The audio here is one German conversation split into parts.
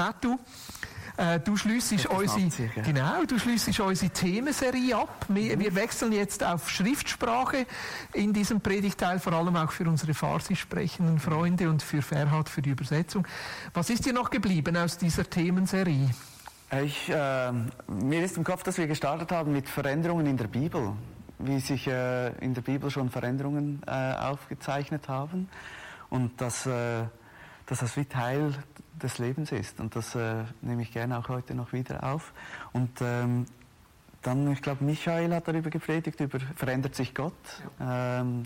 Matthew. Äh, du schließt unsere, genau, du schließt unsere Themenserie ab. Wir, wir, wechseln jetzt auf Schriftsprache in diesem Predigteil, vor allem auch für unsere Farsi sprechenden Freunde und für Ferhat für die Übersetzung. Was ist dir noch geblieben aus dieser Themenserie? Ich, äh, mir ist im Kopf, dass wir gestartet haben mit Veränderungen in der Bibel, wie sich äh, in der Bibel schon Veränderungen äh, aufgezeichnet haben und dass, äh, dass das wie Teil des Lebens ist. Und das äh, nehme ich gerne auch heute noch wieder auf. Und ähm, dann, ich glaube, Michael hat darüber gepredigt, über verändert sich Gott, ja. ähm,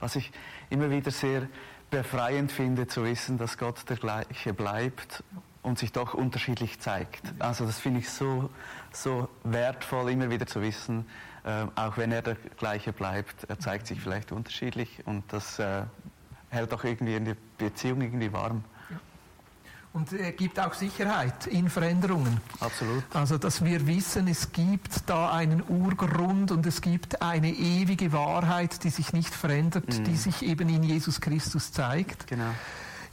was ich immer wieder sehr befreiend finde, zu wissen, dass Gott der gleiche bleibt und sich doch unterschiedlich zeigt. Also das finde ich so, so wertvoll, immer wieder zu wissen, äh, auch wenn er der gleiche bleibt, er zeigt sich vielleicht unterschiedlich und das äh, hält auch irgendwie in die Beziehung irgendwie warm. Und er gibt auch Sicherheit in Veränderungen. Absolut. Also, dass wir wissen, es gibt da einen Urgrund und es gibt eine ewige Wahrheit, die sich nicht verändert, mhm. die sich eben in Jesus Christus zeigt. Genau.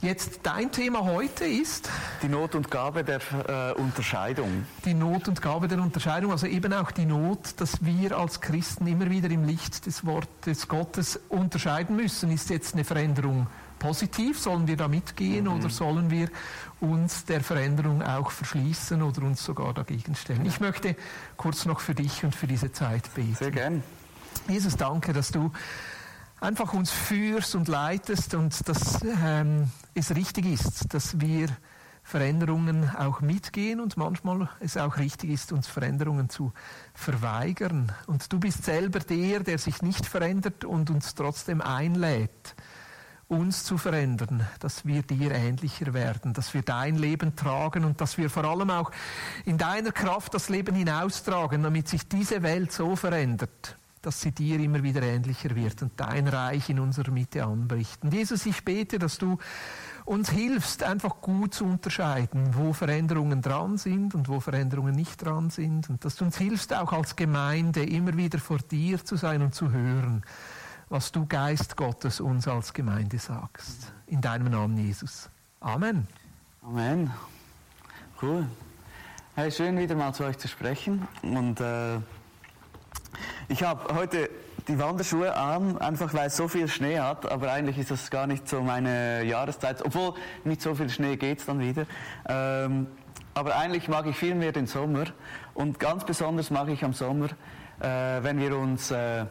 Jetzt dein Thema heute ist? Die Not und Gabe der äh, Unterscheidung. Die Not und Gabe der Unterscheidung, also eben auch die Not, dass wir als Christen immer wieder im Licht des Wortes Gottes unterscheiden müssen. Ist jetzt eine Veränderung positiv? Sollen wir da mitgehen mhm. oder sollen wir uns der Veränderung auch verschließen oder uns sogar dagegen stellen? Ich möchte kurz noch für dich und für diese Zeit beten. Sehr gern. Jesus, danke, dass du einfach uns führst und leitest und dass ähm, es richtig ist, dass wir Veränderungen auch mitgehen und manchmal es auch richtig ist, uns Veränderungen zu verweigern. Und du bist selber der, der sich nicht verändert und uns trotzdem einlädt, uns zu verändern, dass wir dir ähnlicher werden, dass wir dein Leben tragen und dass wir vor allem auch in deiner Kraft das Leben hinaustragen, damit sich diese Welt so verändert, dass sie dir immer wieder ähnlicher wird und dein Reich in unserer Mitte anbricht. Und Jesus, ich bete, dass du uns hilfst, einfach gut zu unterscheiden, wo Veränderungen dran sind und wo Veränderungen nicht dran sind. Und dass du uns hilfst, auch als Gemeinde immer wieder vor dir zu sein und zu hören, was du Geist Gottes uns als Gemeinde sagst. In deinem Namen, Jesus. Amen. Amen. Cool. Hey, schön wieder mal zu euch zu sprechen und äh ich habe heute die Wanderschuhe an, einfach weil es so viel Schnee hat, aber eigentlich ist das gar nicht so meine Jahreszeit, obwohl mit so viel Schnee geht es dann wieder. Ähm, aber eigentlich mag ich viel mehr den Sommer und ganz besonders mag ich am Sommer, äh, wenn wir uns, äh,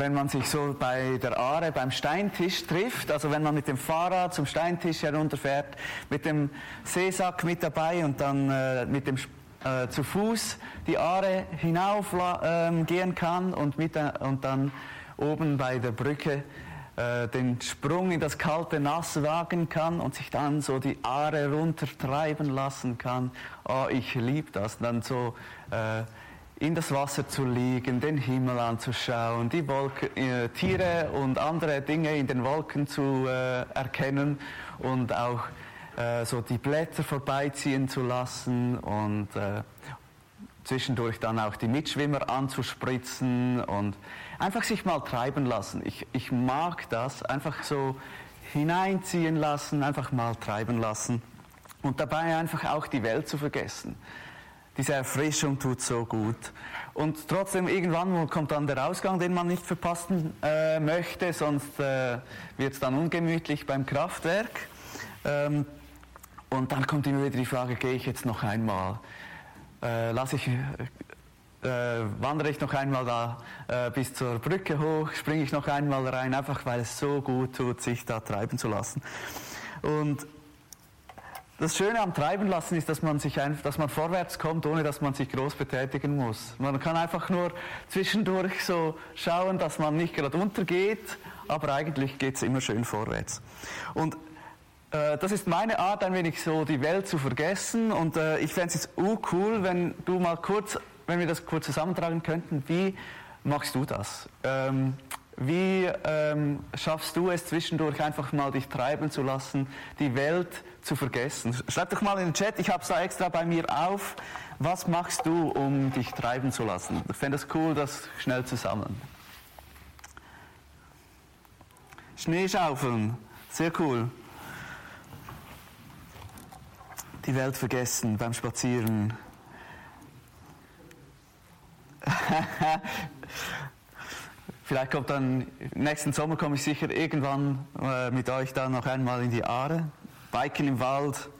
wenn man sich so bei der Aare beim Steintisch trifft, also wenn man mit dem Fahrrad zum Steintisch herunterfährt, mit dem Seesack mit dabei und dann äh, mit dem äh, zu Fuß die Aare hinauf äh, gehen kann und, mit, und dann oben bei der Brücke äh, den Sprung in das kalte Nass wagen kann und sich dann so die Aare runtertreiben lassen kann. Oh, ich liebe das. Dann so äh, in das Wasser zu liegen, den Himmel anzuschauen, die Wolke, äh, Tiere und andere Dinge in den Wolken zu äh, erkennen und auch äh, so die Blätter vorbeiziehen zu lassen und äh, zwischendurch dann auch die Mitschwimmer anzuspritzen und einfach sich mal treiben lassen. Ich, ich mag das, einfach so hineinziehen lassen, einfach mal treiben lassen und dabei einfach auch die Welt zu vergessen. Diese Erfrischung tut so gut. Und trotzdem, irgendwann kommt dann der Ausgang, den man nicht verpassen äh, möchte, sonst äh, wird es dann ungemütlich beim Kraftwerk. Ähm, und dann kommt immer wieder die Frage, gehe ich jetzt noch einmal? Äh, lasse ich, äh, wandere ich noch einmal da äh, bis zur Brücke hoch, springe ich noch einmal rein, einfach weil es so gut tut, sich da treiben zu lassen. Und das Schöne am Treiben lassen ist, dass man sich einfach, dass man vorwärts kommt, ohne dass man sich groß betätigen muss. Man kann einfach nur zwischendurch so schauen, dass man nicht gerade untergeht, aber eigentlich geht es immer schön vorwärts. Und äh, das ist meine Art, ein wenig so die Welt zu vergessen. Und äh, ich fände es jetzt cool, wenn du mal kurz, wenn wir das kurz zusammentragen könnten. Wie machst du das? Ähm, wie ähm, schaffst du es zwischendurch einfach mal dich treiben zu lassen, die Welt zu vergessen? Schreib doch mal in den Chat, ich habe es da extra bei mir auf. Was machst du, um dich treiben zu lassen? Ich fände es cool, das schnell zu sammeln. Schneeschaufeln, sehr cool. die Welt vergessen beim Spazieren. Vielleicht kommt dann, nächsten Sommer komme ich sicher irgendwann äh, mit euch dann noch einmal in die Aare. Biken im Wald,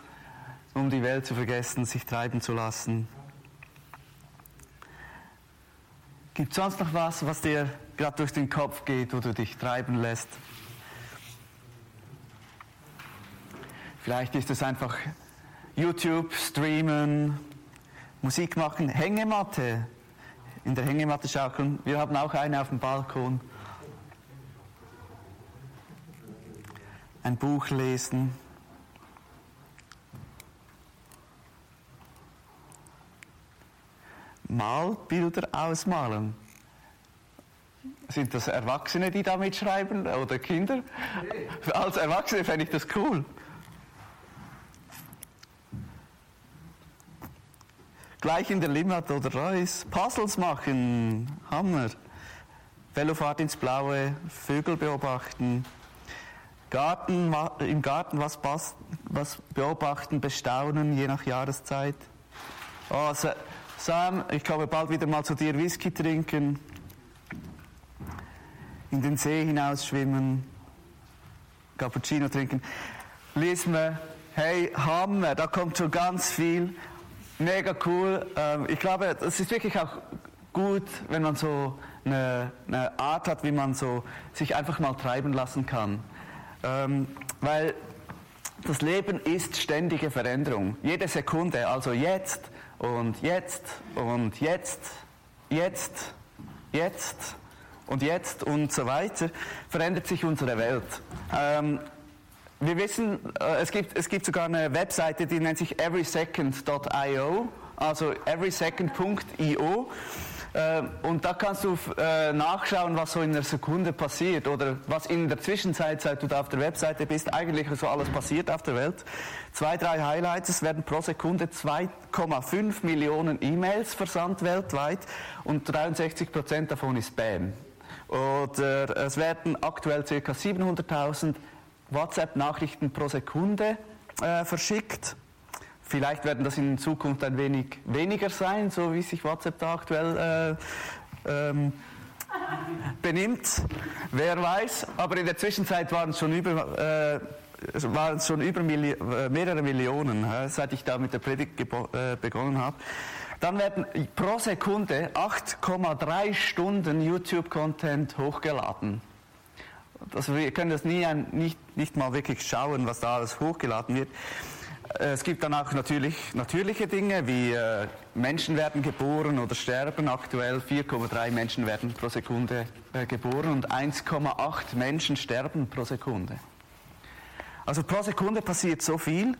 um die Welt zu vergessen, sich treiben zu lassen. Gibt es sonst noch was, was dir gerade durch den Kopf geht, wo du dich treiben lässt? Vielleicht ist es einfach YouTube, streamen, Musik machen, Hängematte, in der Hängematte schaukeln. Wir haben auch eine auf dem Balkon. Ein Buch lesen. Malbilder ausmalen. Sind das Erwachsene, die da mitschreiben oder Kinder? Als Erwachsene fände ich das cool. Gleich in der Limmat oder Reus. Puzzles machen, Hammer. Velofahrt ins Blaue, Vögel beobachten. Garten, Im Garten was, was beobachten, bestaunen, je nach Jahreszeit. Oh, Sam, ich komme bald wieder mal zu dir Whisky trinken, in den See hinausschwimmen, Cappuccino trinken. Lies mir, hey, Hammer, da kommt schon ganz viel. Mega cool. Ähm, ich glaube, es ist wirklich auch gut, wenn man so eine, eine, Art hat, wie man so sich einfach mal treiben lassen kann. Ähm, weil das Leben ist ständige Veränderung. Jede Sekunde, also jetzt und jetzt und jetzt, jetzt, jetzt und jetzt und so weiter, verändert sich unsere Welt. Ähm, wir wissen, äh, es gibt, es gibt sogar eine Webseite, die nennt sich everysecond.io, also everysecond.io. Äh, und da kannst du äh, nachschauen, was so in einer Sekunde passiert oder was in der Zwischenzeit, seit du da auf der Webseite bist, eigentlich so alles passiert auf der Welt. Zwei, drei Highlights. Es werden pro Sekunde 2,5 Millionen E-Mails versandt weltweit und 63 Prozent davon ist Spam. Oder es werden aktuell ca. 700.000 WhatsApp-Nachrichten pro Sekunde äh, verschickt. Vielleicht werden das in Zukunft ein wenig weniger sein, so wie sich WhatsApp da aktuell äh, ähm, benimmt. Wer weiß. Aber in der Zwischenzeit waren es schon über, äh, waren es schon über Milli äh, mehrere Millionen, seit ich da mit der Predigt äh, begonnen habe. Dann werden pro Sekunde 8,3 Stunden YouTube-Content hochgeladen. Also wir können das nie nicht, nicht mal wirklich schauen, was da alles hochgeladen wird. Äh, es gibt dann auch natürlich natürliche Dinge, wie äh, Menschen werden geboren oder sterben. Aktuell 4,3 Menschen werden pro Sekunde äh, geboren und 1,8 Menschen sterben pro Sekunde. Also pro Sekunde passiert so viel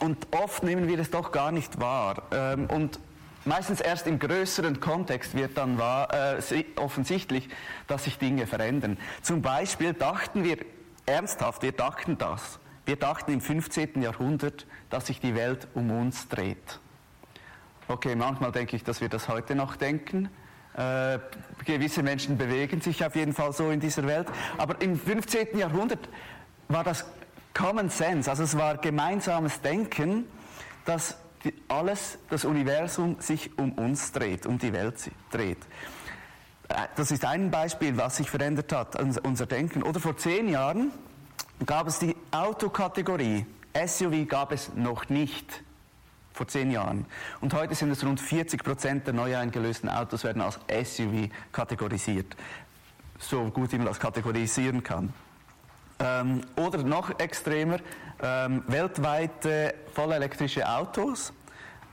und oft nehmen wir es doch gar nicht wahr. Ähm, und Meistens erst im größeren Kontext wird dann wahr, offensichtlich, dass sich Dinge verändern. Zum Beispiel dachten wir ernsthaft, wir dachten das. Wir dachten im 15. Jahrhundert, dass sich die Welt um uns dreht. Okay, manchmal denke ich, dass wir das heute noch denken. Äh, gewisse Menschen bewegen sich auf jeden Fall so in dieser Welt. Aber im 15. Jahrhundert war das Common Sense, also es war gemeinsames Denken, dass die, alles, das Universum sich um uns dreht, um die Welt dreht. Äh, das ist ein Beispiel, was sich verändert hat, unser Denken. Oder vor zehn Jahren gab es die Autokategorie. SUV gab es noch nicht vor zehn Jahren. Und heute sind es rund 40 Prozent der neu eingelösten Autos werden als SUV kategorisiert. So gut wie man das kategorisieren kann. Ähm, oder noch extremer, ähm, weltweite vollelektrische Autos.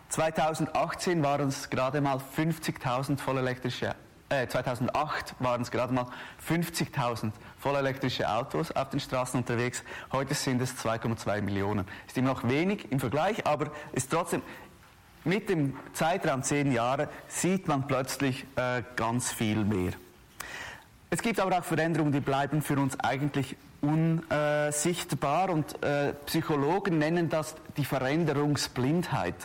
2018 waren es gerade mal 50.000 vollelektrische äh, 2008 waren es gerade mal 50.000 vollelektrische Autos auf den Straßen unterwegs. Heute sind es 2,2 Millionen. Ist immer noch wenig im Vergleich, aber ist trotzdem mit dem Zeitraum zehn Jahre sieht man plötzlich äh, ganz viel mehr. Es gibt aber auch Veränderungen, die bleiben für uns eigentlich unsichtbar und äh, Psychologen nennen das die Veränderungsblindheit.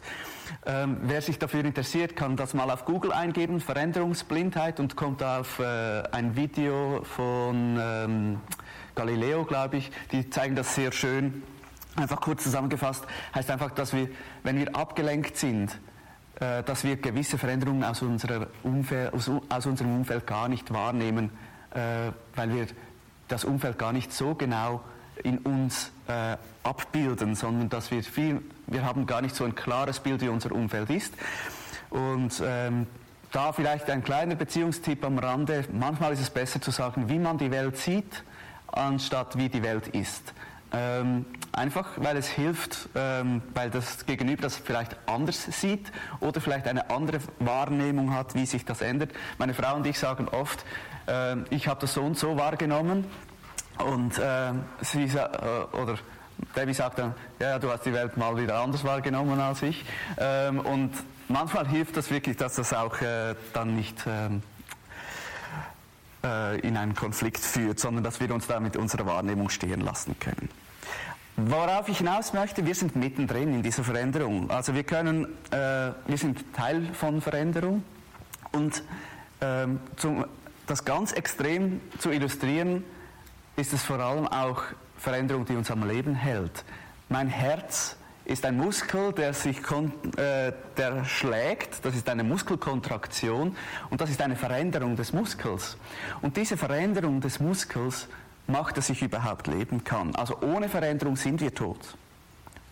Ähm, wer sich dafür interessiert, kann das mal auf Google eingeben, Veränderungsblindheit und kommt auf äh, ein Video von ähm, Galileo, glaube ich. Die zeigen das sehr schön. einfach kurz zusammengefasst, heißt einfach, dass wir, wenn wir abgelenkt sind, äh, dass wir gewisse Veränderungen aus, unserer Umfeld, aus, aus unserem Umfeld gar nicht wahrnehmen, äh, weil wir das Umfeld gar nicht so genau in uns äh, abbilden, sondern dass wir viel, wir haben gar nicht so ein klares Bild, wie unser Umfeld ist. Und ähm, da vielleicht ein kleiner Beziehungstipp am Rande. Manchmal ist es besser zu sagen, wie man die Welt sieht, anstatt wie die Welt ist. Ähm, einfach, weil es hilft, ähm, weil das Gegenüber das vielleicht anders sieht oder vielleicht eine andere Wahrnehmung hat, wie sich das ändert. Meine Frau und ich sagen oft, äh, ich habe das so und so wahrgenommen und äh, sie äh, oder Debbie sagt dann, ja, du hast die Welt mal wieder anders wahrgenommen als ich. Ähm, und manchmal hilft das wirklich, dass das auch äh, dann nicht ähm, äh, in einen Konflikt führt, sondern dass wir uns da mit unserer Wahrnehmung stehen lassen können. Worauf ich hinaus möchte, wir sind mittendrin in dieser Veränderung. Also wir können, äh, wir sind Teil von Veränderung und ähm, zum, das ganz extrem zu illustrieren, ist es vor allem auch Veränderung, die uns am Leben hält. Mein Herz ist ein Muskel, der sich äh, der schlägt, das ist eine Muskelkontraktion und das ist eine Veränderung des Muskels. Und diese Veränderung des Muskels macht, dass ich überhaupt leben kann. Also ohne Veränderung sind wir tot.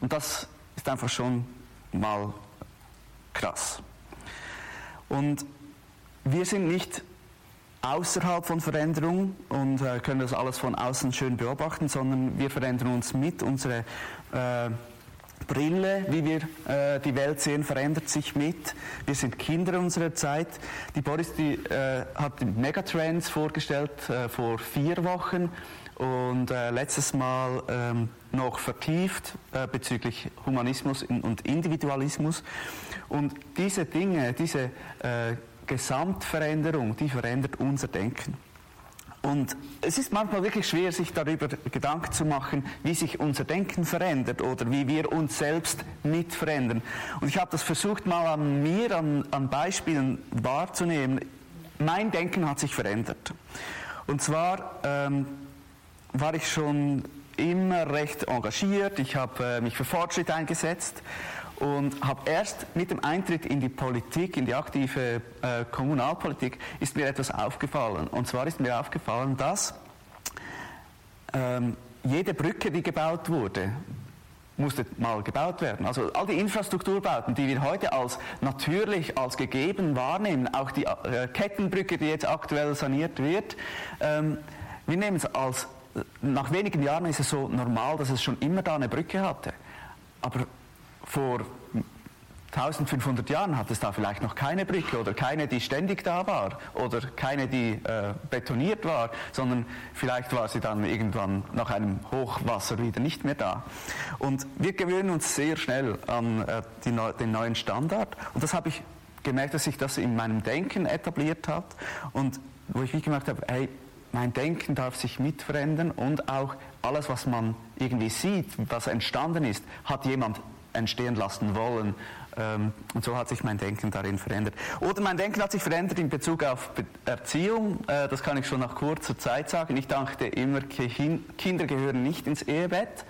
Und das ist einfach schon mal krass. Und wir sind nicht außerhalb von Veränderung und äh, können das alles von außen schön beobachten, sondern wir verändern uns mit. Unsere äh, Brille, wie wir äh, die Welt sehen, verändert sich mit. Wir sind Kinder unserer Zeit. Die Boris die, äh, hat die Megatrends vorgestellt äh, vor vier Wochen und äh, letztes Mal ähm, noch vertieft äh, bezüglich Humanismus und Individualismus. Und diese Dinge, diese äh, Gesamtveränderung, die verändert unser Denken. Und es ist manchmal wirklich schwer, sich darüber Gedanken zu machen, wie sich unser Denken verändert oder wie wir uns selbst mit verändern. Und ich habe das versucht mal an mir, an, an Beispielen wahrzunehmen. Mein Denken hat sich verändert. Und zwar ähm, war ich schon immer recht engagiert, ich habe äh, mich für Fortschritt eingesetzt und habe erst mit dem Eintritt in die Politik, in die aktive äh, Kommunalpolitik, ist mir etwas aufgefallen. Und zwar ist mir aufgefallen, dass ähm, jede Brücke, die gebaut wurde, musste mal gebaut werden. Also all die Infrastrukturbauten, die wir heute als natürlich, als gegeben wahrnehmen, auch die äh, Kettenbrücke, die jetzt aktuell saniert wird, ähm, wir nehmen es als, nach wenigen Jahren ist es so normal, dass es schon immer da eine Brücke hatte. Aber vor 1500 Jahren hat es da vielleicht noch keine Brücke oder keine, die ständig da war oder keine, die äh, betoniert war, sondern vielleicht war sie dann irgendwann nach einem Hochwasser wieder nicht mehr da. Und wir gewöhnen uns sehr schnell an äh, die, den neuen Standard und das habe ich gemerkt, dass sich das in meinem Denken etabliert hat und wo ich wie gemerkt habe, hey, mein Denken darf sich mitverändern und auch alles, was man irgendwie sieht, was entstanden ist, hat jemand entstehen lassen wollen. Ähm, und so hat sich mein Denken darin verändert. Oder mein Denken hat sich verändert in Bezug auf Erziehung. Äh, das kann ich schon nach kurzer Zeit sagen. Ich dachte immer, Kinder gehören nicht ins Ehebett.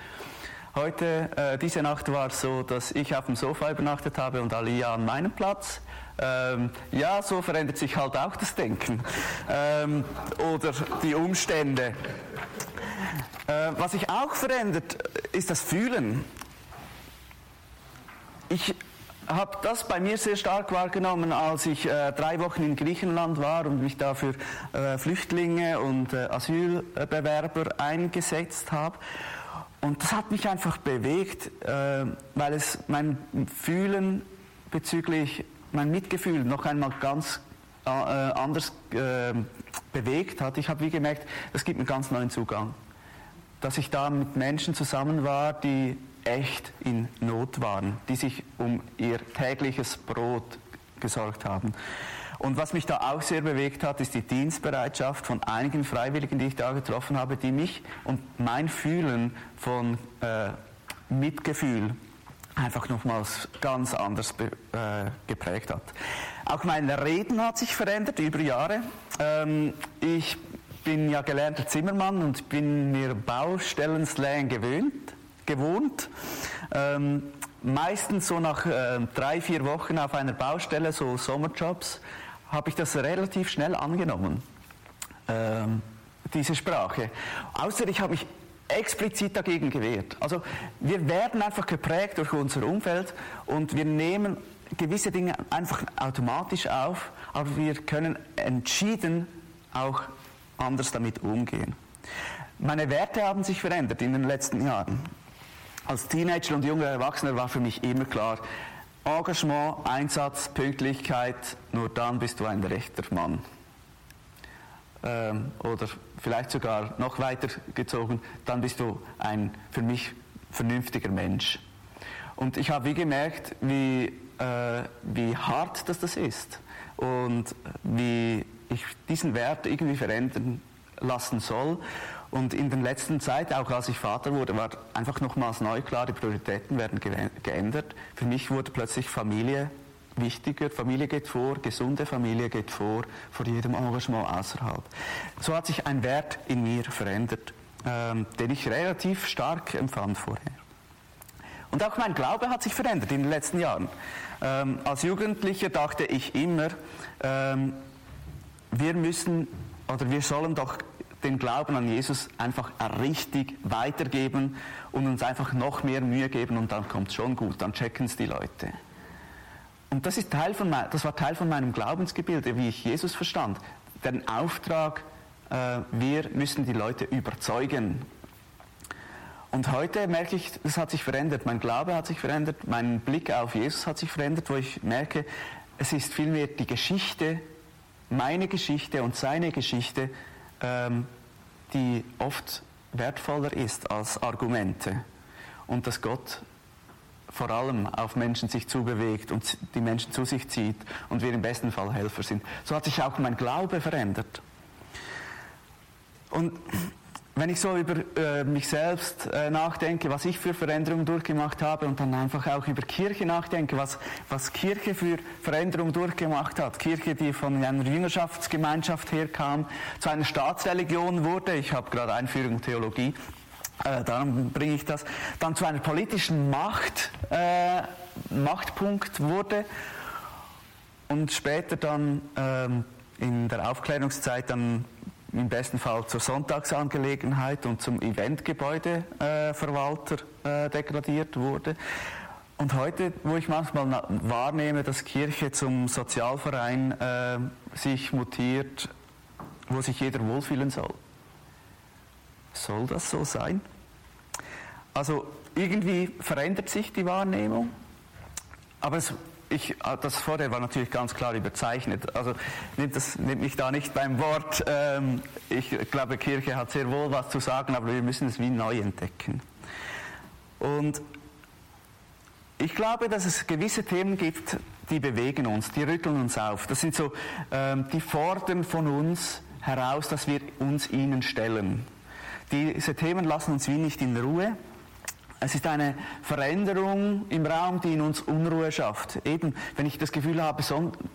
Heute, äh, diese Nacht war es so, dass ich auf dem Sofa übernachtet habe und Alia an meinem Platz. Ähm, ja, so verändert sich halt auch das Denken ähm, oder die Umstände. Äh, was sich auch verändert, ist das Fühlen. Ich habe das bei mir sehr stark wahrgenommen, als ich äh, drei Wochen in Griechenland war und mich da für äh, Flüchtlinge und äh, Asylbewerber eingesetzt habe. Und das hat mich einfach bewegt, äh, weil es mein Fühlen bezüglich, mein Mitgefühl noch einmal ganz äh, anders äh, bewegt hat. Ich habe wie gemerkt, es gibt einen ganz neuen Zugang. Dass ich da mit Menschen zusammen war, die echt in Not waren, die sich um ihr tägliches Brot gesorgt haben. Und was mich da auch sehr bewegt hat, ist die Dienstbereitschaft von einigen Freiwilligen, die ich da getroffen habe, die mich und mein Fühlen von äh, Mitgefühl einfach nochmals ganz anders äh, geprägt hat. Auch mein Reden hat sich verändert über Jahre. Ähm, ich bin ja gelernter Zimmermann und bin mir Baustellenslang gewöhnt gewohnt. Ähm, meistens so nach äh, drei, vier Wochen auf einer Baustelle, so Sommerjobs, habe ich das relativ schnell angenommen, ähm, diese Sprache. Außer ich habe mich explizit dagegen gewehrt. Also wir werden einfach geprägt durch unser Umfeld und wir nehmen gewisse Dinge einfach automatisch auf, aber wir können entschieden auch anders damit umgehen. Meine Werte haben sich verändert in den letzten Jahren. Als Teenager und junger Erwachsener war für mich immer klar, Engagement, Einsatz, Pünktlichkeit, nur dann bist du ein rechter Mann. Ähm, oder vielleicht sogar noch weiter gezogen, dann bist du ein für mich vernünftiger Mensch. Und ich habe wie gemerkt, wie, äh, wie hart das, das ist und wie ich diesen Wert irgendwie verändern lassen soll. Und in der letzten Zeit, auch als ich Vater wurde, war einfach nochmals neu klar, die Prioritäten werden geändert. Für mich wurde plötzlich Familie wichtiger. Familie geht vor, gesunde Familie geht vor, vor jedem Engagement außerhalb. So hat sich ein Wert in mir verändert, ähm, den ich relativ stark empfand vorher. Und auch mein Glaube hat sich verändert in den letzten Jahren. Ähm, als Jugendlicher dachte ich immer, ähm, wir müssen oder wir sollen doch den Glauben an Jesus einfach richtig weitergeben und uns einfach noch mehr Mühe geben und dann kommt es schon gut, dann checken es die Leute. Und das, ist Teil von, das war Teil von meinem Glaubensgebilde, wie ich Jesus verstand. Den Auftrag, äh, wir müssen die Leute überzeugen. Und heute merke ich, das hat sich verändert. Mein Glaube hat sich verändert, mein Blick auf Jesus hat sich verändert, wo ich merke, es ist vielmehr die Geschichte, meine Geschichte und seine Geschichte, ähm, die oft wertvoller ist als Argumente. Und dass Gott vor allem auf Menschen sich zubewegt und die Menschen zu sich zieht und wir im besten Fall Helfer sind. So hat sich auch mein Glaube verändert. Und wenn ich so über äh, mich selbst äh, nachdenke, was ich für Veränderungen durchgemacht habe und dann einfach auch über Kirche nachdenke, was, was Kirche für Veränderungen durchgemacht hat. Kirche, die von einer Jüngerschaftsgemeinschaft herkam, zu einer Staatsreligion wurde. Ich habe gerade Einführung Theologie äh, darum bringe ich das, dann zu einer politischen Macht, äh, Machtpunkt wurde und später dann ähm, in der Aufklärungszeit dann im besten Fall zur Sonntagsangelegenheit und zum Eventgebäudeverwalter äh, äh, degradiert wurde. Und heute, wo ich manchmal wahrnehme, dass Kirche zum Sozialverein äh, sich mutiert, wo sich jeder wohlfühlen soll. Soll das so sein? Also irgendwie verändert sich die Wahrnehmung, aber es, ich, das vorher war natürlich ganz klar überzeichnet. Also nimmt, das, mich da nicht beim Wort. Ähm, ich glaube, Kirche hat sehr wohl was zu sagen, aber wir müssen es wie neu entdecken. Und ich glaube, dass es gewisse Themen gibt, die bewegen uns, die rütteln uns auf. Das sind so, ähm, die fordern von uns heraus, dass wir uns ihnen stellen. Diese Themen lassen uns wie nicht in Ruhe. Es ist eine Veränderung im Raum, die in uns Unruhe schafft. Eben, wenn ich das Gefühl habe,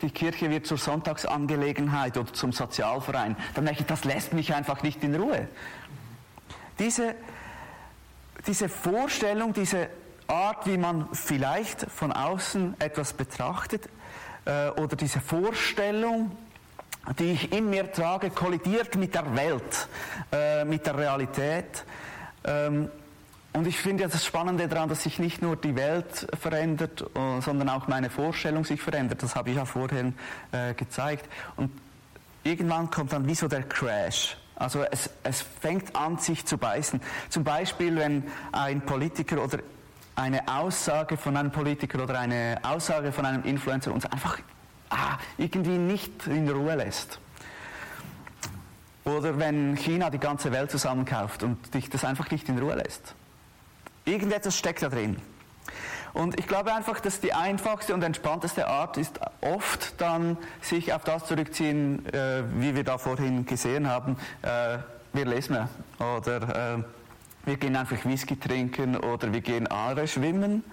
die Kirche wird zur Sonntagsangelegenheit oder zum Sozialverein, dann merke ich, das lässt mich einfach nicht in Ruhe. Diese, diese Vorstellung, diese Art, wie man vielleicht von außen etwas betrachtet, äh, oder diese Vorstellung, die ich in mir trage, kollidiert mit der Welt, äh, mit der Realität. Ähm, und ich finde ja das Spannende daran, dass sich nicht nur die Welt verändert, äh, sondern auch meine Vorstellung sich verändert. Das habe ich ja vorhin äh, gezeigt. Und irgendwann kommt dann wie so der Crash. Also es, es fängt an, sich zu beißen. Zum Beispiel, wenn ein Politiker oder eine Aussage von einem Politiker oder eine Aussage von einem Influencer uns einfach ah, irgendwie nicht in Ruhe lässt. Oder wenn China die ganze Welt zusammenkauft und dich das einfach nicht in Ruhe lässt. Irgendetwas steckt da drin. Und ich glaube einfach, dass die einfachste und entspannteste Art ist oft dann sich auf das zurückziehen, äh, wie wir da vorhin gesehen haben. Äh, wir lesen oder äh, wir gehen einfach Whisky trinken oder wir gehen Aare schwimmen.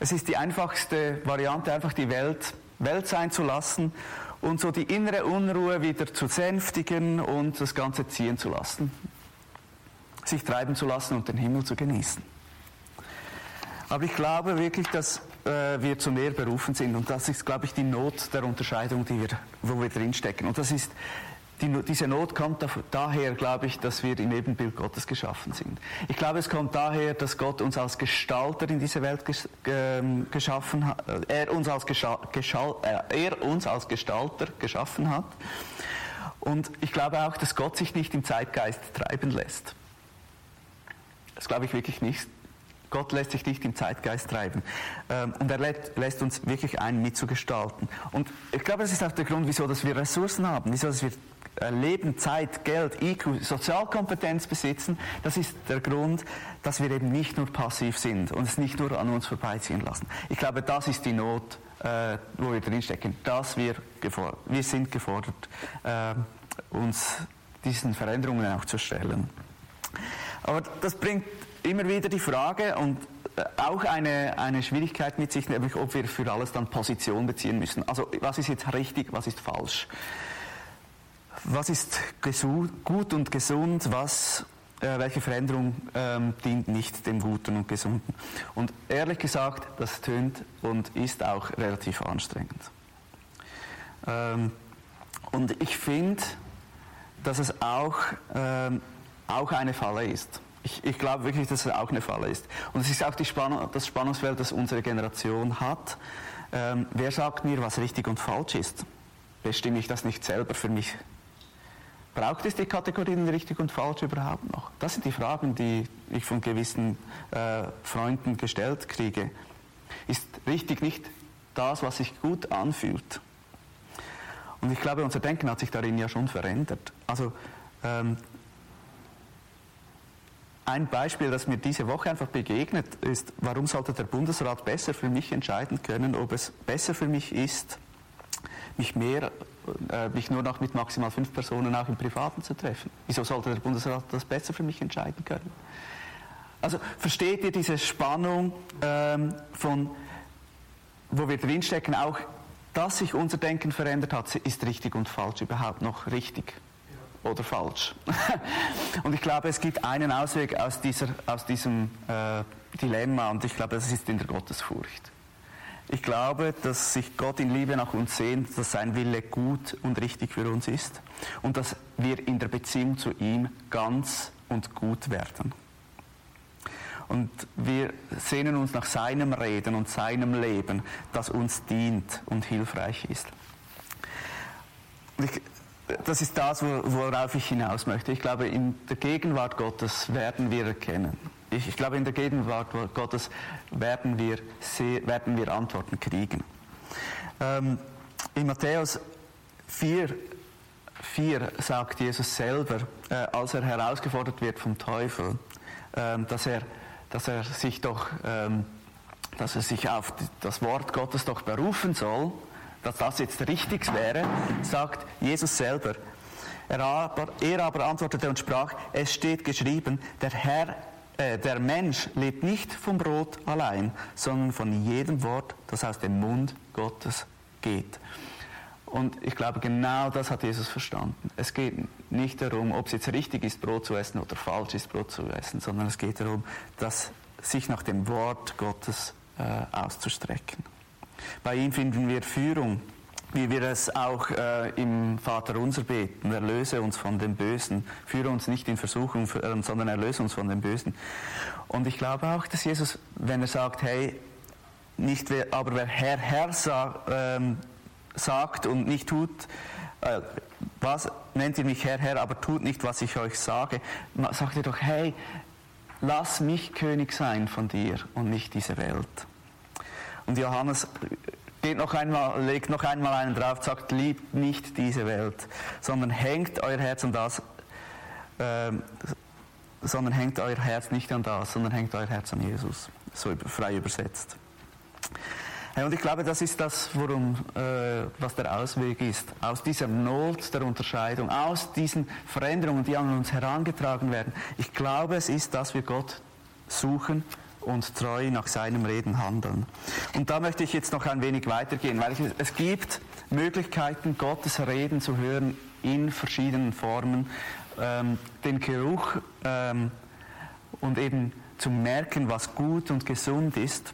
Es ist die einfachste Variante, einfach die Welt Welt sein zu lassen und so die innere Unruhe wieder zu sänftigen und das Ganze ziehen zu lassen. Sich treiben zu lassen und den Himmel zu genießen. Aber ich glaube wirklich, dass äh, wir zu mehr berufen sind. Und das ist, glaube ich, die Not der Unterscheidung, die wir, wo wir drinstecken. Und das ist, die, diese Not kommt daher, glaube ich, dass wir im Ebenbild Gottes geschaffen sind. Ich glaube, es kommt daher, dass Gott uns als Gestalter in diese Welt ges, äh, geschaffen hat, er uns, als Gescha äh, er uns als Gestalter geschaffen hat. Und ich glaube auch, dass Gott sich nicht im Zeitgeist treiben lässt. Das glaube ich wirklich nicht. Gott lässt sich nicht im Zeitgeist treiben. Ähm, und er lässt uns wirklich ein, mitzugestalten. Und ich glaube, das ist auch der Grund, wieso dass wir Ressourcen haben, wieso dass wir äh, Leben, Zeit, Geld, IQ, Sozialkompetenz besitzen. Das ist der Grund, dass wir eben nicht nur passiv sind und es nicht nur an uns vorbeiziehen lassen. Ich glaube, das ist die Not, äh, wo wir drinstecken. Dass wir, wir sind gefordert, äh, uns diesen Veränderungen auch zu stellen. Aber das bringt immer wieder die Frage und äh, auch eine, eine Schwierigkeit mit sich, nämlich ob wir für alles dann Position beziehen müssen. Also was ist jetzt richtig, was ist falsch? Was ist gut und gesund, was, äh, welche Veränderung ähm, dient nicht dem Guten und Gesunden? Und ehrlich gesagt, das tönt und ist auch relativ anstrengend. Ähm, und ich finde, dass es auch, ähm, auch eine Falle ist. Ich, ich glaube wirklich, dass es auch eine Falle ist. Und es ist auch Spannung, das Spannungsfeld, das unsere Generation hat. Ähm, wer sagt mir, was richtig und falsch ist? Bestimme ich das nicht selber für mich? Braucht es die Kategorien richtig und falsch überhaupt noch? Das sind die Fragen, die ich von gewissen äh, Freunden gestellt kriege. Ist richtig nicht das, was sich gut anfühlt? Und ich glaube, unser Denken hat sich darin ja schon verändert. Also ähm, ein Beispiel, das mir diese Woche einfach begegnet, ist, warum sollte der Bundesrat besser für mich entscheiden können, ob es besser für mich ist, mich mehr, äh, mich nur noch mit maximal fünf Personen auch im Privaten zu treffen. Wieso sollte der Bundesrat das besser für mich entscheiden können? Also versteht ihr diese Spannung ähm, von, wo wir drinstecken, auch dass sich unser Denken verändert hat, ist richtig und falsch überhaupt noch richtig oder falsch. und ich glaube, es gibt einen Ausweg aus, dieser, aus diesem äh, Dilemma und ich glaube, das ist in der Gottesfurcht. Ich glaube, dass sich Gott in Liebe nach uns sehnt, dass sein Wille gut und richtig für uns ist und dass wir in der Beziehung zu ihm ganz und gut werden. Und wir sehnen uns nach seinem Reden und seinem Leben, das uns dient und hilfreich ist. Ich, das ist das, worauf ich hinaus möchte. Ich glaube, in der Gegenwart Gottes werden wir erkennen. Ich, ich glaube, in der Gegenwart Gottes werden wir, werden wir Antworten kriegen. Ähm, in Matthäus 4, 4 sagt Jesus selber, äh, als er herausgefordert wird vom Teufel, äh, dass er dass er sich doch, ähm, dass er sich auf das Wort Gottes doch berufen soll, dass das jetzt richtig wäre, sagt Jesus selber. Er aber, er aber antwortete und sprach, es steht geschrieben, der Herr, äh, der Mensch lebt nicht vom Brot allein, sondern von jedem Wort, das aus dem Mund Gottes geht. Und ich glaube, genau das hat Jesus verstanden. Es geht nicht darum, ob es jetzt richtig ist, Brot zu essen oder falsch ist, Brot zu essen, sondern es geht darum, dass sich nach dem Wort Gottes äh, auszustrecken. Bei ihm finden wir Führung, wie wir es auch äh, im Vater unser beten. Erlöse uns von dem Bösen, führe uns nicht in Versuchung, äh, sondern erlöse uns von dem Bösen. Und ich glaube auch, dass Jesus, wenn er sagt, hey, nicht wer, aber wer Herr, Herr sagt, ähm, sagt und nicht tut, äh, was nennt ihr mich Herr, Herr, aber tut nicht, was ich euch sage, sagt ihr doch, hey, lass mich König sein von dir und nicht diese Welt. Und Johannes geht noch einmal, legt noch einmal einen drauf, sagt, liebt nicht diese Welt, sondern hängt euer Herz an das, äh, sondern hängt euer Herz nicht an das, sondern hängt euer Herz an Jesus, so frei übersetzt. Und ich glaube, das ist das, worum, äh, was der Ausweg ist. Aus dieser Not der Unterscheidung, aus diesen Veränderungen, die an uns herangetragen werden. Ich glaube, es ist, dass wir Gott suchen und treu nach seinem Reden handeln. Und da möchte ich jetzt noch ein wenig weitergehen, weil ich, es gibt Möglichkeiten, Gottes Reden zu hören in verschiedenen Formen. Ähm, den Geruch ähm, und eben zu merken, was gut und gesund ist.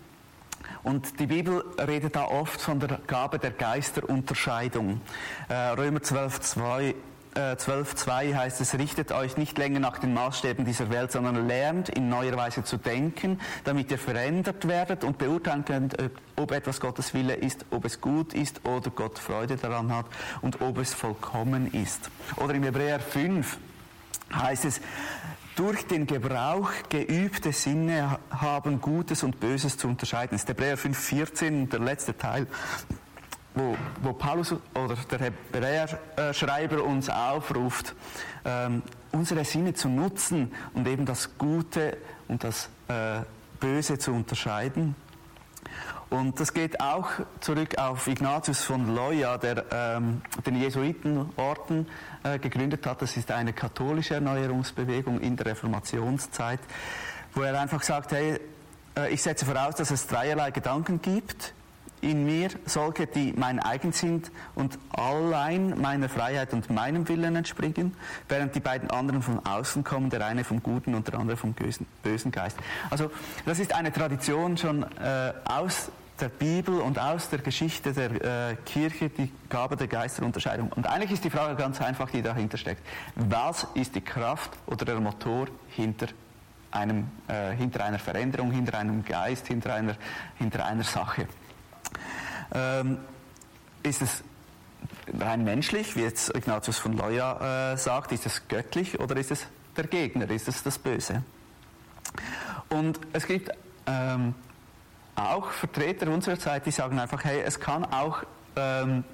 Und die Bibel redet da oft von der Gabe der Geisterunterscheidung. Äh, Römer 12, 2 12.2 heißt es, richtet euch nicht länger nach den Maßstäben dieser Welt, sondern lernt in neuer Weise zu denken, damit ihr verändert werdet und beurteilen könnt, ob etwas Gottes Wille ist, ob es gut ist oder Gott Freude daran hat und ob es vollkommen ist. Oder im Hebräer 5 heißt es, durch den Gebrauch geübte Sinne haben Gutes und Böses zu unterscheiden. Das ist Hebräer 5,14, der letzte Teil wo, wo Paulus oder der Hebräer-Schreiber uns aufruft, ähm, unsere Sinne zu nutzen und eben das Gute und das äh, Böse zu unterscheiden. Und das geht auch zurück auf Ignatius von Loya, der ähm, den Jesuitenorden äh, gegründet hat. Das ist eine katholische Erneuerungsbewegung in der Reformationszeit, wo er einfach sagt, hey, äh, ich setze voraus, dass es dreierlei Gedanken gibt in mir solche, die mein eigen sind und allein meiner Freiheit und meinem Willen entspringen, während die beiden anderen von außen kommen, der eine vom guten und der andere vom bösen Geist. Also das ist eine Tradition schon äh, aus der Bibel und aus der Geschichte der äh, Kirche, die Gabe der Geisterunterscheidung. Und eigentlich ist die Frage ganz einfach, die dahinter steckt. Was ist die Kraft oder der Motor hinter einem, äh, hinter einer Veränderung, hinter einem Geist, hinter einer, hinter einer Sache? Ähm, ist es rein menschlich, wie jetzt Ignatius von Loya äh, sagt, ist es göttlich oder ist es der Gegner, ist es das Böse? Und es gibt ähm, auch Vertreter unserer Zeit, die sagen einfach, hey, es kann auch ähm,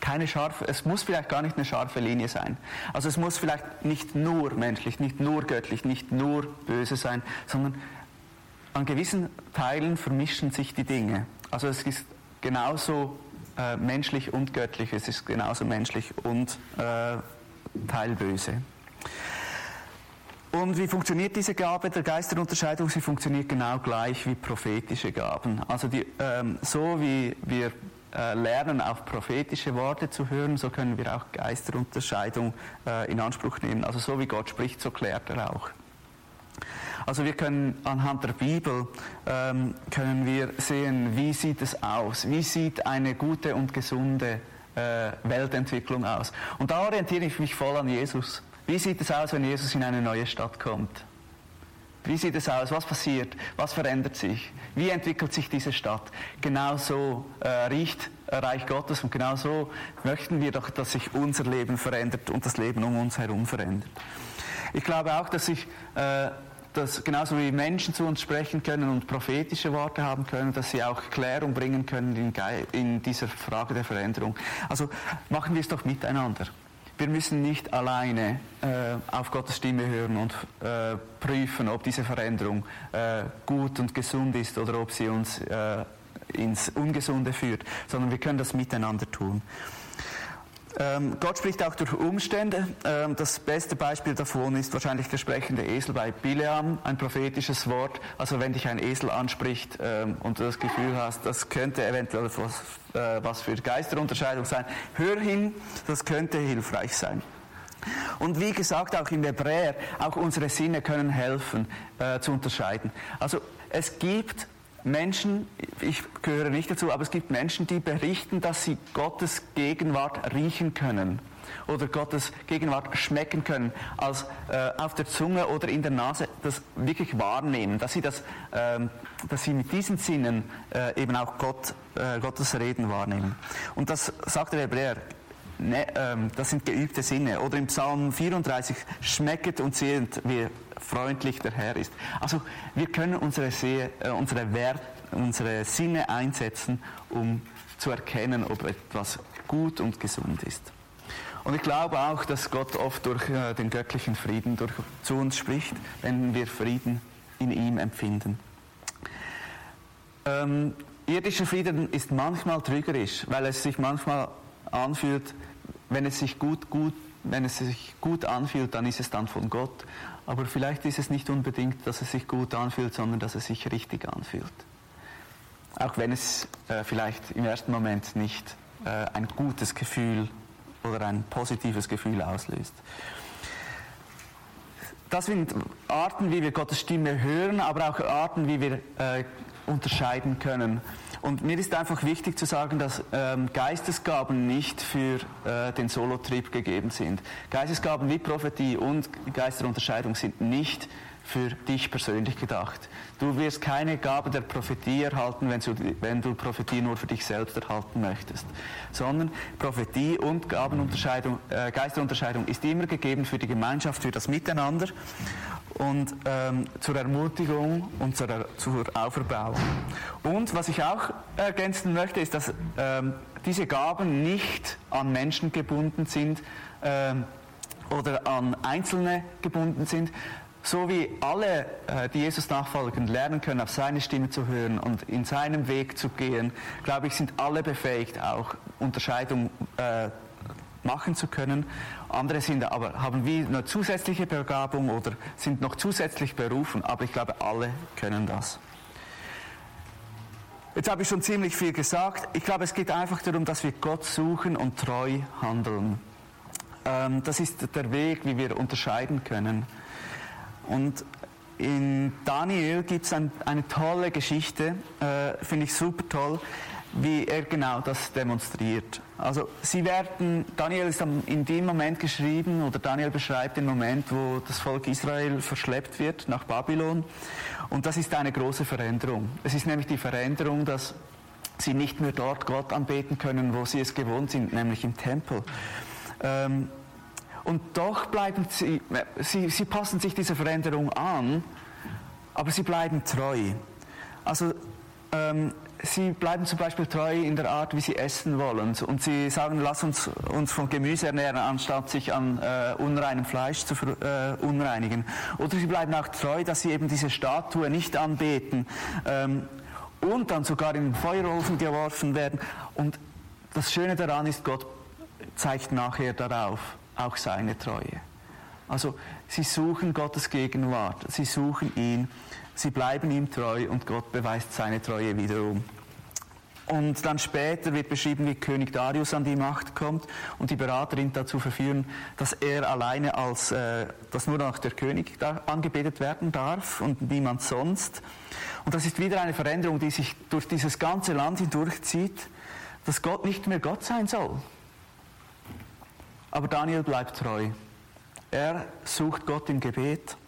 keine scharfe, es muss vielleicht gar nicht eine scharfe Linie sein. Also es muss vielleicht nicht nur menschlich, nicht nur göttlich, nicht nur böse sein, sondern an gewissen Teilen vermischen sich die Dinge. Also es ist genauso äh, menschlich und göttlich, es ist genauso menschlich und äh, teilböse. Und wie funktioniert diese Gabe der Geisterunterscheidung? Sie funktioniert genau gleich wie prophetische Gaben. Also die, ähm, so wie wir äh, lernen, auf prophetische Worte zu hören, so können wir auch Geisterunterscheidung äh, in Anspruch nehmen. Also so wie Gott spricht, so klärt er auch. Also wir können anhand der Bibel ähm, können wir sehen, wie sieht es aus, wie sieht eine gute und gesunde äh, Weltentwicklung aus. Und da orientiere ich mich voll an Jesus. Wie sieht es aus, wenn Jesus in eine neue Stadt kommt? Wie sieht es aus? Was passiert? Was verändert sich? Wie entwickelt sich diese Stadt? Genauso äh, riecht Reich Gottes und genauso möchten wir doch, dass sich unser Leben verändert und das Leben um uns herum verändert. Ich glaube auch, dass sich äh, dass genauso wie Menschen zu uns sprechen können und prophetische Worte haben können, dass sie auch Klärung bringen können in, in dieser Frage der Veränderung. Also machen wir es doch miteinander. Wir müssen nicht alleine äh, auf Gottes Stimme hören und äh, prüfen, ob diese Veränderung äh, gut und gesund ist oder ob sie uns äh, ins Ungesunde führt, sondern wir können das miteinander tun. Ähm, Gott spricht auch durch Umstände. Ähm, das beste Beispiel davon ist wahrscheinlich der sprechende Esel bei Bileam, ein prophetisches Wort. Also wenn dich ein Esel anspricht ähm, und du das Gefühl hast, das könnte eventuell was, äh, was für Geisterunterscheidung sein, hör hin, das könnte hilfreich sein. Und wie gesagt, auch im Hebräer, auch unsere Sinne können helfen äh, zu unterscheiden. Also es gibt Menschen, ich gehöre nicht dazu, aber es gibt Menschen, die berichten, dass sie Gottes Gegenwart riechen können oder Gottes Gegenwart schmecken können, als äh, auf der Zunge oder in der Nase das wirklich wahrnehmen, dass sie, das, ähm, dass sie mit diesen Sinnen äh, eben auch Gott, äh, Gottes Reden wahrnehmen. Und das sagt der Hebräer, ne, ähm, das sind geübte Sinne. Oder im Psalm 34, schmecket und sehet, wie freundlich der Herr ist. Also wir können unsere, See, äh, unsere, Wert, unsere Sinne einsetzen, um zu erkennen, ob etwas gut und gesund ist. Und ich glaube auch, dass Gott oft durch äh, den göttlichen Frieden durch, zu uns spricht, wenn wir Frieden in ihm empfinden. Ähm, irdischer Frieden ist manchmal trügerisch, weil es sich manchmal anfühlt, wenn es sich gut, gut, wenn es sich gut anfühlt, dann ist es dann von Gott. Aber vielleicht ist es nicht unbedingt, dass es sich gut anfühlt, sondern dass es sich richtig anfühlt. Auch wenn es äh, vielleicht im ersten Moment nicht äh, ein gutes Gefühl oder ein positives Gefühl auslöst. Das sind Arten, wie wir Gottes Stimme hören, aber auch Arten, wie wir äh, unterscheiden können. Und mir ist einfach wichtig zu sagen, dass ähm, Geistesgaben nicht für äh, den Solotrieb gegeben sind. Geistesgaben wie Prophetie und Geisterunterscheidung sind nicht für dich persönlich gedacht. Du wirst keine Gabe der Prophetie erhalten, wenn du, wenn du Prophetie nur für dich selbst erhalten möchtest, sondern Prophetie und Gabenunterscheidung, äh, Geisterunterscheidung ist immer gegeben für die Gemeinschaft, für das Miteinander und ähm, zur Ermutigung und zur, zur Auferbauung. Und was ich auch ergänzen möchte, ist, dass ähm, diese Gaben nicht an Menschen gebunden sind ähm, oder an Einzelne gebunden sind, so wie alle, äh, die Jesus nachfolgen, lernen können, auf seine Stimme zu hören und in seinem Weg zu gehen, glaube ich, sind alle befähigt, auch Unterscheidung äh, machen zu können. Andere sind aber, haben wie eine zusätzliche Begabung oder sind noch zusätzlich berufen, aber ich glaube, alle können das. Jetzt habe ich schon ziemlich viel gesagt. Ich glaube, es geht einfach darum, dass wir Gott suchen und treu handeln. Ähm, das ist der Weg, wie wir unterscheiden können. Und in Daniel gibt es ein, eine tolle Geschichte, äh, finde ich super toll, wie er genau das demonstriert. Also sie werden, Daniel ist in dem Moment geschrieben, oder Daniel beschreibt den Moment, wo das Volk Israel verschleppt wird nach Babylon. Und das ist eine große Veränderung. Es ist nämlich die Veränderung, dass sie nicht mehr dort Gott anbeten können, wo sie es gewohnt sind, nämlich im Tempel. Ähm, und doch bleiben sie, sie, sie passen sich dieser Veränderung an, aber sie bleiben treu. Also ähm, sie bleiben zum Beispiel treu in der Art, wie sie essen wollen. Und sie sagen, lass uns uns von Gemüse ernähren, anstatt sich an äh, unreinem Fleisch zu verunreinigen. Äh, Oder sie bleiben auch treu, dass sie eben diese Statue nicht anbeten ähm, und dann sogar in den Feuerofen geworfen werden. Und das Schöne daran ist, Gott zeigt nachher darauf auch seine Treue. Also sie suchen Gottes Gegenwart, sie suchen ihn, sie bleiben ihm treu und Gott beweist seine Treue wiederum. Und dann später wird beschrieben, wie König Darius an die Macht kommt und die Berater ihn dazu verführen, dass er alleine als, äh, dass nur noch der König da angebetet werden darf und niemand sonst. Und das ist wieder eine Veränderung, die sich durch dieses ganze Land hindurchzieht, dass Gott nicht mehr Gott sein soll, aber Daniel bleibt treu. Er sucht Gott im Gebet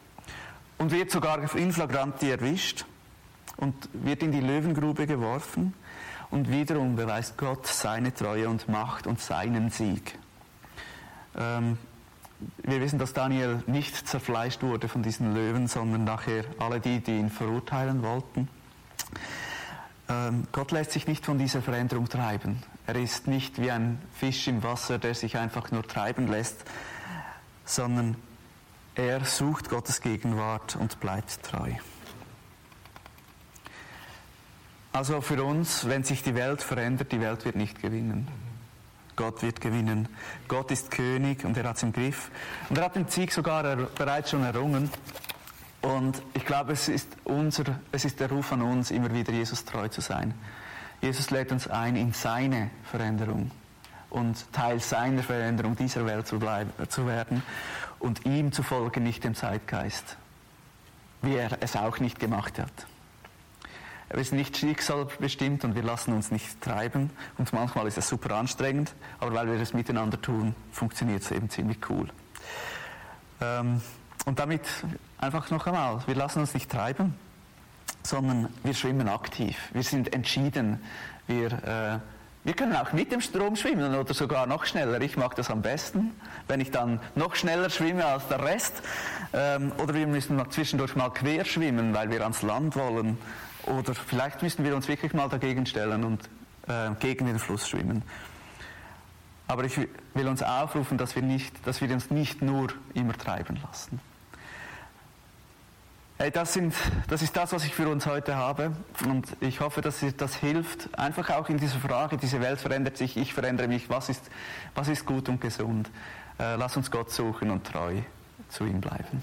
und wird sogar in flagranti erwischt und wird in die Löwengrube geworfen. Und wiederum beweist Gott seine Treue und Macht und seinen Sieg. Ähm, wir wissen, dass Daniel nicht zerfleischt wurde von diesen Löwen, sondern nachher alle die, die ihn verurteilen wollten. Ähm, Gott lässt sich nicht von dieser Veränderung treiben. Er ist nicht wie ein Fisch im Wasser, der sich einfach nur treiben lässt, sondern er sucht Gottes Gegenwart und bleibt treu. Also für uns, wenn sich die Welt verändert, die Welt wird nicht gewinnen. Gott wird gewinnen. Gott ist König und er hat es im Griff. Und er hat den Sieg sogar bereits schon errungen. Und ich glaube, es ist, unser, es ist der Ruf an uns, immer wieder Jesus treu zu sein. Jesus lädt uns ein in seine Veränderung und Teil seiner Veränderung dieser Welt zu, bleiben, zu werden und ihm zu folgen, nicht dem Zeitgeist, wie er es auch nicht gemacht hat. Er ist nicht schicksalbestimmt und wir lassen uns nicht treiben und manchmal ist es super anstrengend, aber weil wir es miteinander tun, funktioniert es eben ziemlich cool. Ähm, und damit einfach noch einmal, wir lassen uns nicht treiben, sondern wir schwimmen aktiv. Wir sind entschieden. Wir, äh, wir können auch mit dem Strom schwimmen oder sogar noch schneller. Ich mag das am besten, wenn ich dann noch schneller schwimme als der Rest. Ähm, oder wir müssen mal zwischendurch mal quer schwimmen, weil wir ans Land wollen. Oder vielleicht müssen wir uns wirklich mal dagegen stellen und äh, gegen den Fluss schwimmen. Aber ich will uns aufrufen, dass wir, nicht, dass wir uns nicht nur immer treiben lassen. Das, sind, das ist das, was ich für uns heute habe. Und ich hoffe, dass das hilft. Einfach auch in dieser Frage, diese Welt verändert sich, ich verändere mich. Was ist, was ist gut und gesund? Äh, lass uns Gott suchen und treu zu ihm bleiben.